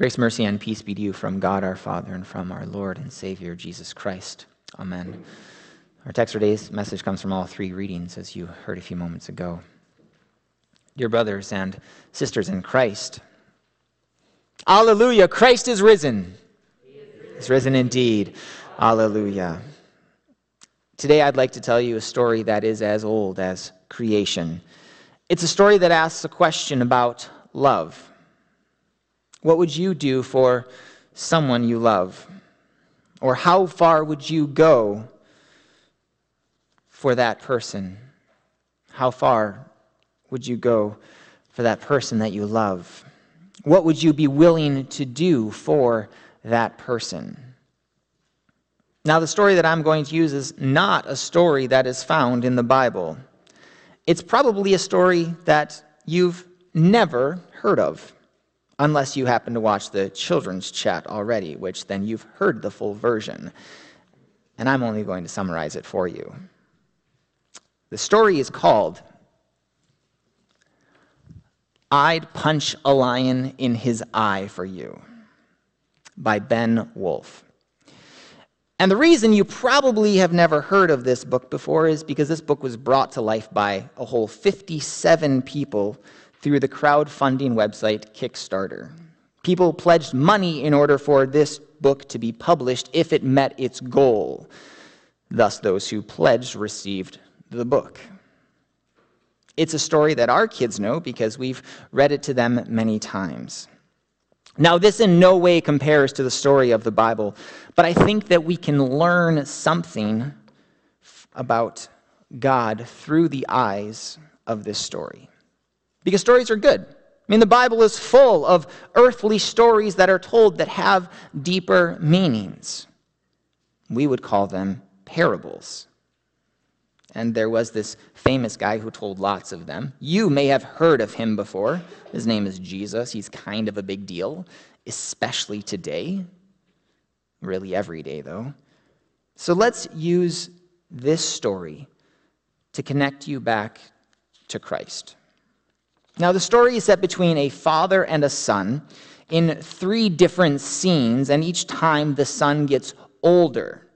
Grace, mercy, and peace be to you from God our Father and from our Lord and Savior Jesus Christ. Amen. Our text for today's message comes from all three readings, as you heard a few moments ago. Dear brothers and sisters in Christ, Alleluia, Christ is risen. He's risen indeed. Alleluia. Today I'd like to tell you a story that is as old as creation. It's a story that asks a question about love. What would you do for someone you love? Or how far would you go for that person? How far would you go for that person that you love? What would you be willing to do for that person? Now, the story that I'm going to use is not a story that is found in the Bible. It's probably a story that you've never heard of unless you happen to watch the children's chat already, which then you've heard the full version. And I'm only going to summarize it for you. The story is called I'd Punch a Lion in His Eye for You by Ben Wolf. And the reason you probably have never heard of this book before is because this book was brought to life by a whole 57 people through the crowdfunding website Kickstarter. People pledged money in order for this book to be published if it met its goal. Thus, those who pledged received the book. It's a story that our kids know because we've read it to them many times. Now, this in no way compares to the story of the Bible, but I think that we can learn something about God through the eyes of this story because stories are good. I mean, the Bible is full of earthly stories that are told that have deeper meanings. We would call them parables. And there was this famous guy who told lots of them. You may have heard of him before. His name is Jesus. He's kind of a big deal, especially today. Really, every day, though. So let's use this story to connect you back to Christ. Now, the story is set between a father and a son in three different scenes, and each time the son gets older.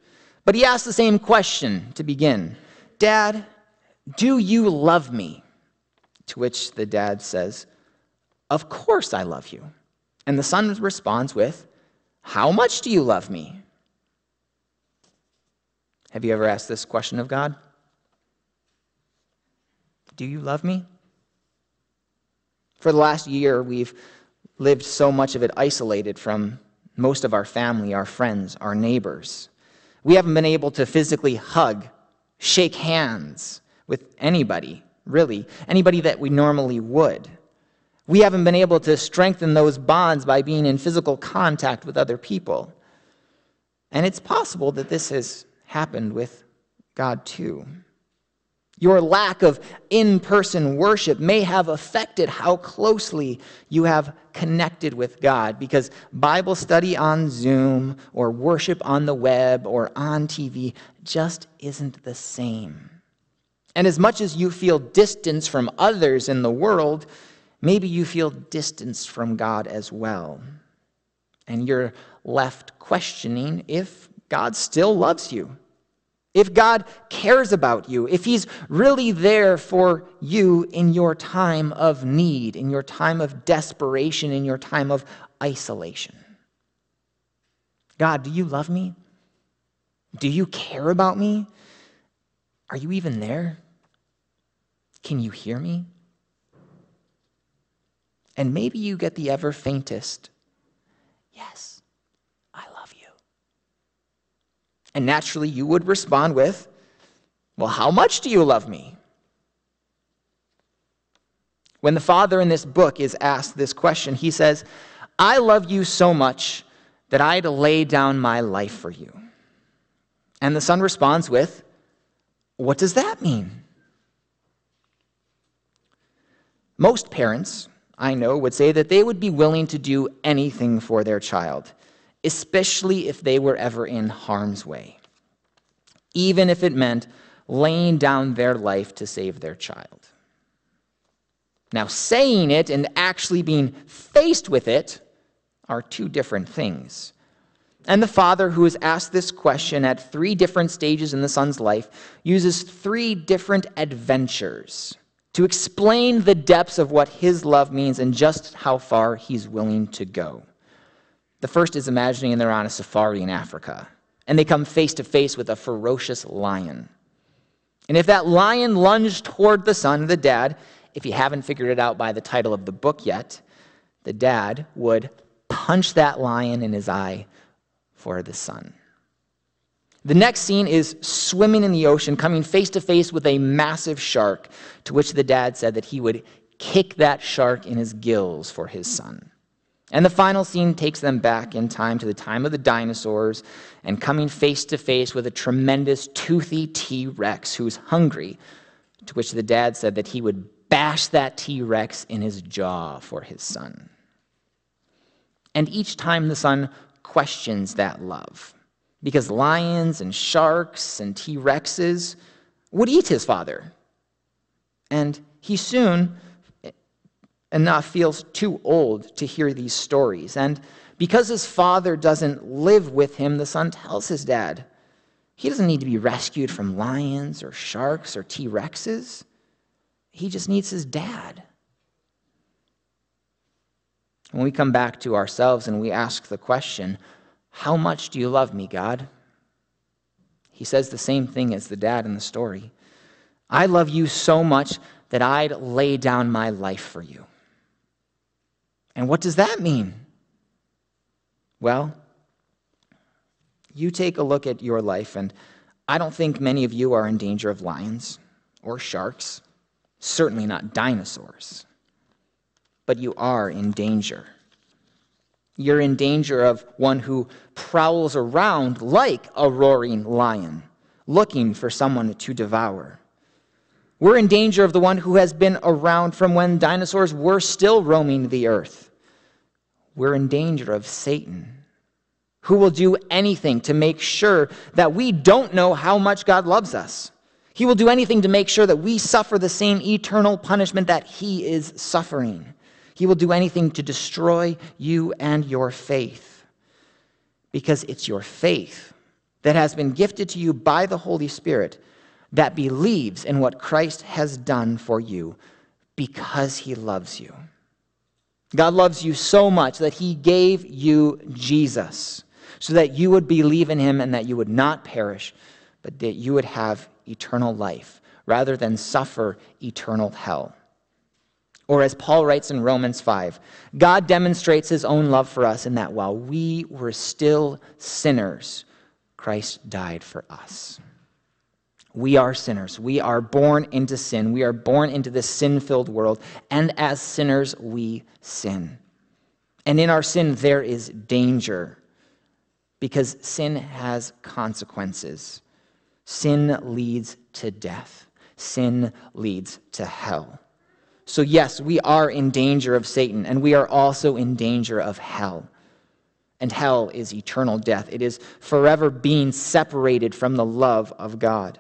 But he asks the same question to begin Dad, do you love me? To which the dad says, Of course I love you. And the son responds with, How much do you love me? Have you ever asked this question of God? Do you love me? For the last year, we've lived so much of it isolated from most of our family, our friends, our neighbors. We haven't been able to physically hug, shake hands with anybody, really, anybody that we normally would. We haven't been able to strengthen those bonds by being in physical contact with other people. And it's possible that this has happened with God too. Your lack of in person worship may have affected how closely you have connected with God because Bible study on Zoom or worship on the web or on TV just isn't the same. And as much as you feel distance from others in the world, maybe you feel distance from God as well. And you're left questioning if God still loves you if God cares about you, if He's really there for you in your time of need, in your time of desperation, in your time of isolation. God, do you love me? Do you care about me? Are you even there? Can you hear me? And maybe you get the ever faintest yes. And naturally, you would respond with, Well, how much do you love me? When the father in this book is asked this question, he says, I love you so much that I'd lay down my life for you. And the son responds with, What does that mean? Most parents, I know, would say that they would be willing to do anything for their child especially if they were ever in harm's way, even if it meant laying down their life to save their child. Now, saying it and actually being faced with it are two different things. And the father, who is asked this question at three different stages in the son's life, uses three different adventures to explain the depths of what his love means and just how far he's willing to go. The first is imagining they're on a safari in Africa, and they come face to face with a ferocious lion. And if that lion lunged toward the son, the dad, if you haven't figured it out by the title of the book yet, the dad would punch that lion in his eye for the son. The next scene is swimming in the ocean, coming face to face with a massive shark, to which the dad said that he would kick that shark in his gills for his son. And the final scene takes them back in time to the time of the dinosaurs and coming face to face with a tremendous toothy T Rex who's hungry, to which the dad said that he would bash that T Rex in his jaw for his son. And each time the son questions that love, because lions and sharks and T Rexes would eat his father. And he soon enough feels too old to hear these stories. And because his father doesn't live with him, the son tells his dad he doesn't need to be rescued from lions or sharks or T Rexes. He just needs his dad. When we come back to ourselves and we ask the question, How much do you love me, God? He says the same thing as the dad in the story. I love you so much that I'd lay down my life for you. And what does that mean? Well, you take a look at your life, and I don't think many of you are in danger of lions or sharks certainly not dinosaurs. But you are in danger. You're in danger of one who prowls around like a roaring lion, looking for someone to devour. We're in danger of the one who has been around from when dinosaurs were still roaming the earth. We're in danger of Satan, who will do anything to make sure that we don't know how much God loves us. He will do anything to make sure that we suffer the same eternal punishment that he is suffering. He will do anything to destroy you and your faith. Because it's your faith that has been gifted to you by the Holy Spirit that believes in what Christ has done for you because he loves you. God loves you so much that he gave you Jesus so that you would believe in him and that you would not perish, but that you would have eternal life rather than suffer eternal hell. Or as Paul writes in Romans 5, God demonstrates his own love for us in that while we were still sinners, Christ died for us. We are sinners. We are born into sin. We are born into this sin filled world. And as sinners, we sin. And in our sin, there is danger because sin has consequences. Sin leads to death, sin leads to hell. So, yes, we are in danger of Satan, and we are also in danger of hell. And hell is eternal death, it is forever being separated from the love of God.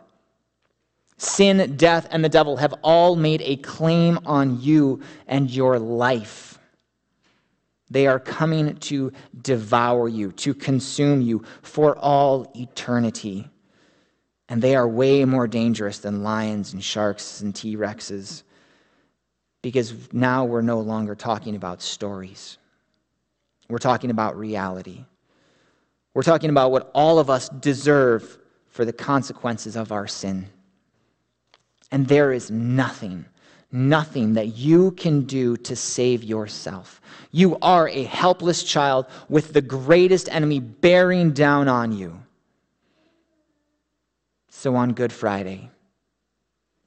Sin, death, and the devil have all made a claim on you and your life. They are coming to devour you, to consume you for all eternity. And they are way more dangerous than lions and sharks and T Rexes because now we're no longer talking about stories. We're talking about reality. We're talking about what all of us deserve for the consequences of our sin. And there is nothing, nothing that you can do to save yourself. You are a helpless child with the greatest enemy bearing down on you. So on Good Friday,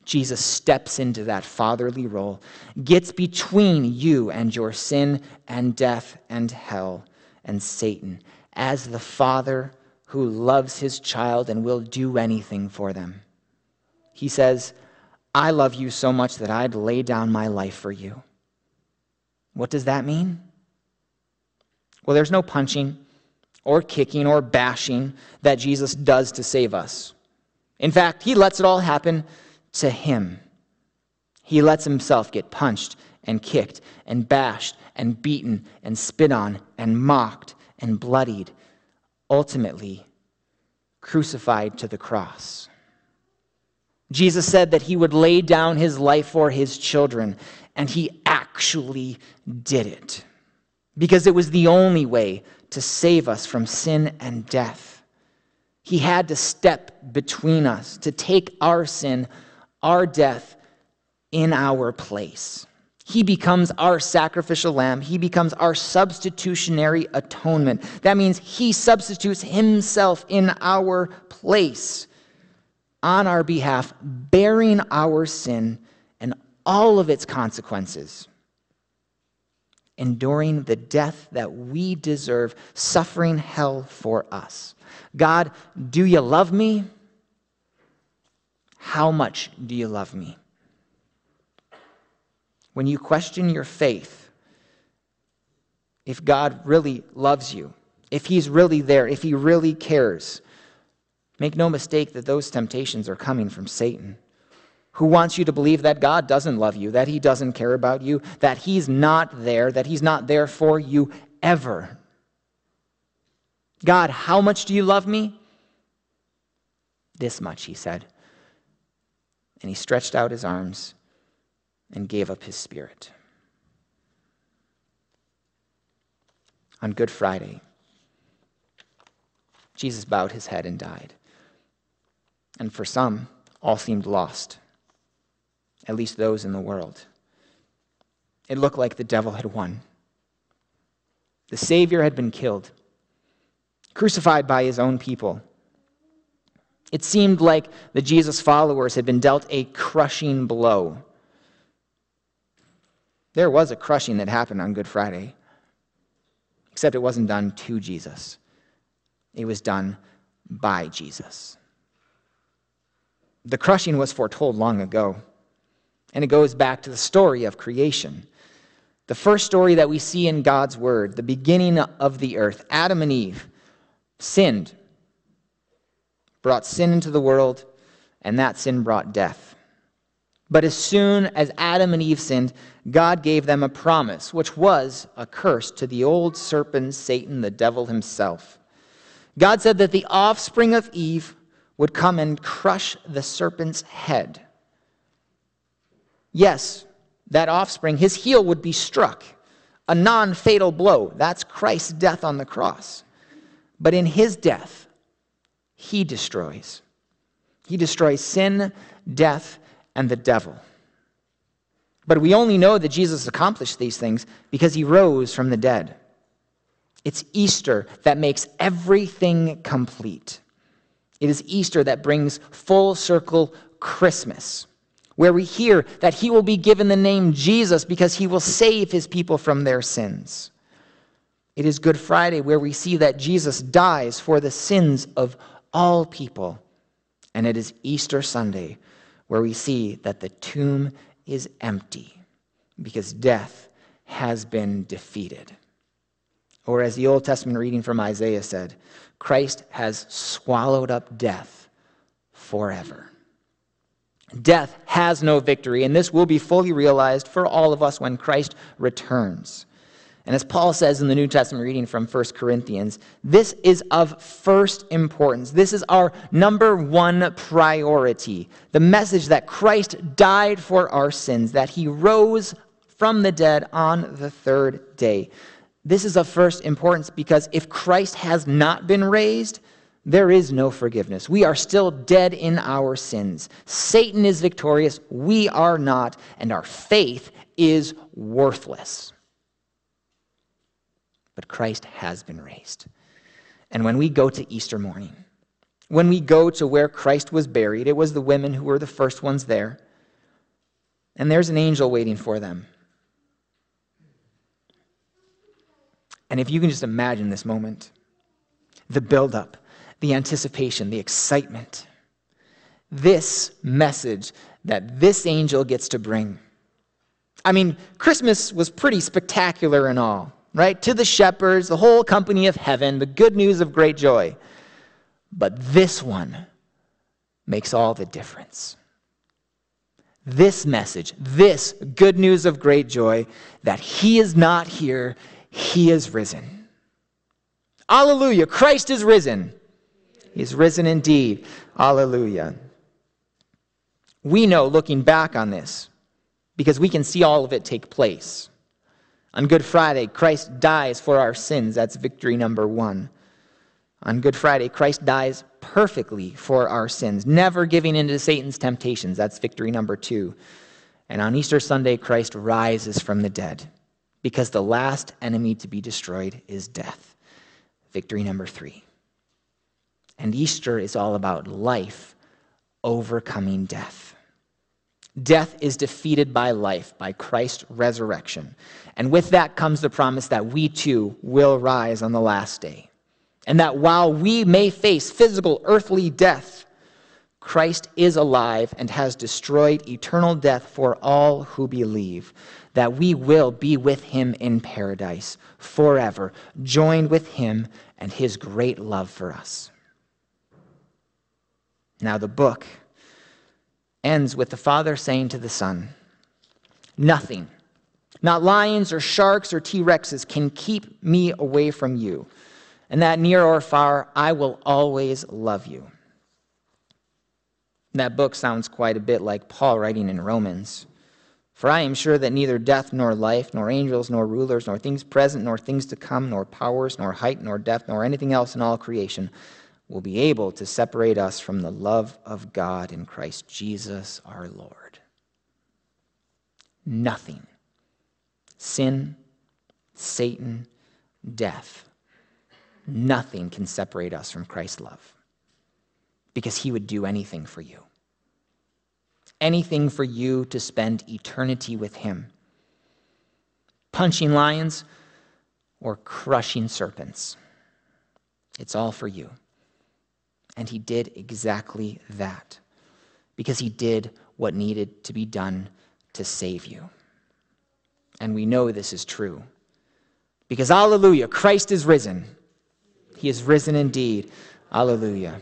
Jesus steps into that fatherly role, gets between you and your sin and death and hell and Satan as the father who loves his child and will do anything for them. He says, I love you so much that I'd lay down my life for you. What does that mean? Well, there's no punching or kicking or bashing that Jesus does to save us. In fact, he lets it all happen to him. He lets himself get punched and kicked and bashed and beaten and spit on and mocked and bloodied, ultimately crucified to the cross. Jesus said that he would lay down his life for his children, and he actually did it because it was the only way to save us from sin and death. He had to step between us to take our sin, our death, in our place. He becomes our sacrificial lamb. He becomes our substitutionary atonement. That means he substitutes himself in our place on our behalf, bearing our sin and all of its consequences, enduring the death that we deserve, suffering hell for us. God, do you love me? How much do you love me? when you question your faith, if God really loves you, if He's really there, if He really cares, make no mistake that those temptations are coming from Satan, who wants you to believe that God doesn't love you, that He doesn't care about you, that He's not there, that He's not there for you ever. God, how much do you love me? This much, he said. And he stretched out his arms and gave up his spirit. On Good Friday, Jesus bowed his head and died. And for some, all seemed lost, at least those in the world. It looked like the devil had won. The Savior had been killed, crucified by his own people. It seemed like the Jesus followers had been dealt a crushing blow. There was a crushing that happened on Good Friday, except it wasn't done to Jesus, it was done by Jesus. The crushing was foretold long ago, and it goes back to the story of creation. The first story that we see in God's Word, the beginning of the earth, Adam and Eve sinned, brought sin into the world, and that sin brought death. But as soon as Adam and Eve sinned, God gave them a promise, which was a curse to the old serpent, Satan, the devil himself. God said that the offspring of Eve would come and crush the serpent's head. Yes, that offspring, his heel would be struck, a non fatal blow. That's Christ's death on the cross. But in his death, he destroys. He destroys sin, death, and the devil. But we only know that Jesus accomplished these things because he rose from the dead. It's Easter that makes everything complete. It is Easter that brings full circle Christmas, where we hear that he will be given the name Jesus because he will save his people from their sins. It is Good Friday where we see that Jesus dies for the sins of all people. And it is Easter Sunday where we see that the tomb is empty because death has been defeated. Or, as the Old Testament reading from Isaiah said, Christ has swallowed up death forever. Death has no victory, and this will be fully realized for all of us when Christ returns. And as Paul says in the New Testament reading from 1 Corinthians, this is of first importance. This is our number one priority. The message that Christ died for our sins, that he rose from the dead on the third day. This is of first importance because if Christ has not been raised, there is no forgiveness. We are still dead in our sins. Satan is victorious, we are not, and our faith is worthless but Christ has been raised. And when we go to Easter morning, when we go to where Christ was buried, it was the women who were the first ones there. And there's an angel waiting for them. And if you can just imagine this moment the buildup, the anticipation, the excitement, this message that this angel gets to bring. I mean, Christmas was pretty spectacular and all right? To the shepherds, the whole company of heaven, the good news of great joy. But this one makes all the difference. this message, this good news of great joy that he is not here, he is risen. Alleluia, Christ is risen. He is risen indeed. Alleluia. We know looking back on this because we can see all of it take place. On Good Friday, Christ dies for our sins. That's victory number one. On Good Friday, Christ dies perfectly for our sins, never giving in to Satan's temptations. That's victory number two. And on Easter Sunday, Christ rises from the dead because the last enemy to be destroyed is death. Victory number three. And Easter is all about life overcoming death. Death is defeated by life, by Christ's resurrection. And with that comes the promise that we too will rise on the last day. And that while we may face physical earthly death, Christ is alive and has destroyed eternal death for all who believe, that we will be with him in paradise forever, joined with him and his great love for us. Now, the book ends with the Father saying to the Son, Nothing, not lions or sharks or T Rexes, can keep me away from you. And that near or far, I will always love you. That book sounds quite a bit like Paul writing in Romans. For I am sure that neither death nor life, nor angels, nor rulers, nor things present, nor things to come, nor powers, nor height, nor depth, nor anything else in all creation will be able to separate us from the love of God in Christ Jesus our Lord. Nothing. Sin, Satan, death. Nothing can separate us from Christ's love because he would do anything for you. Anything for you to spend eternity with him. Punching lions or crushing serpents. It's all for you. And he did exactly that because he did what needed to be done to save you. And we know this is true because, hallelujah, Christ is risen. He is risen indeed. Hallelujah.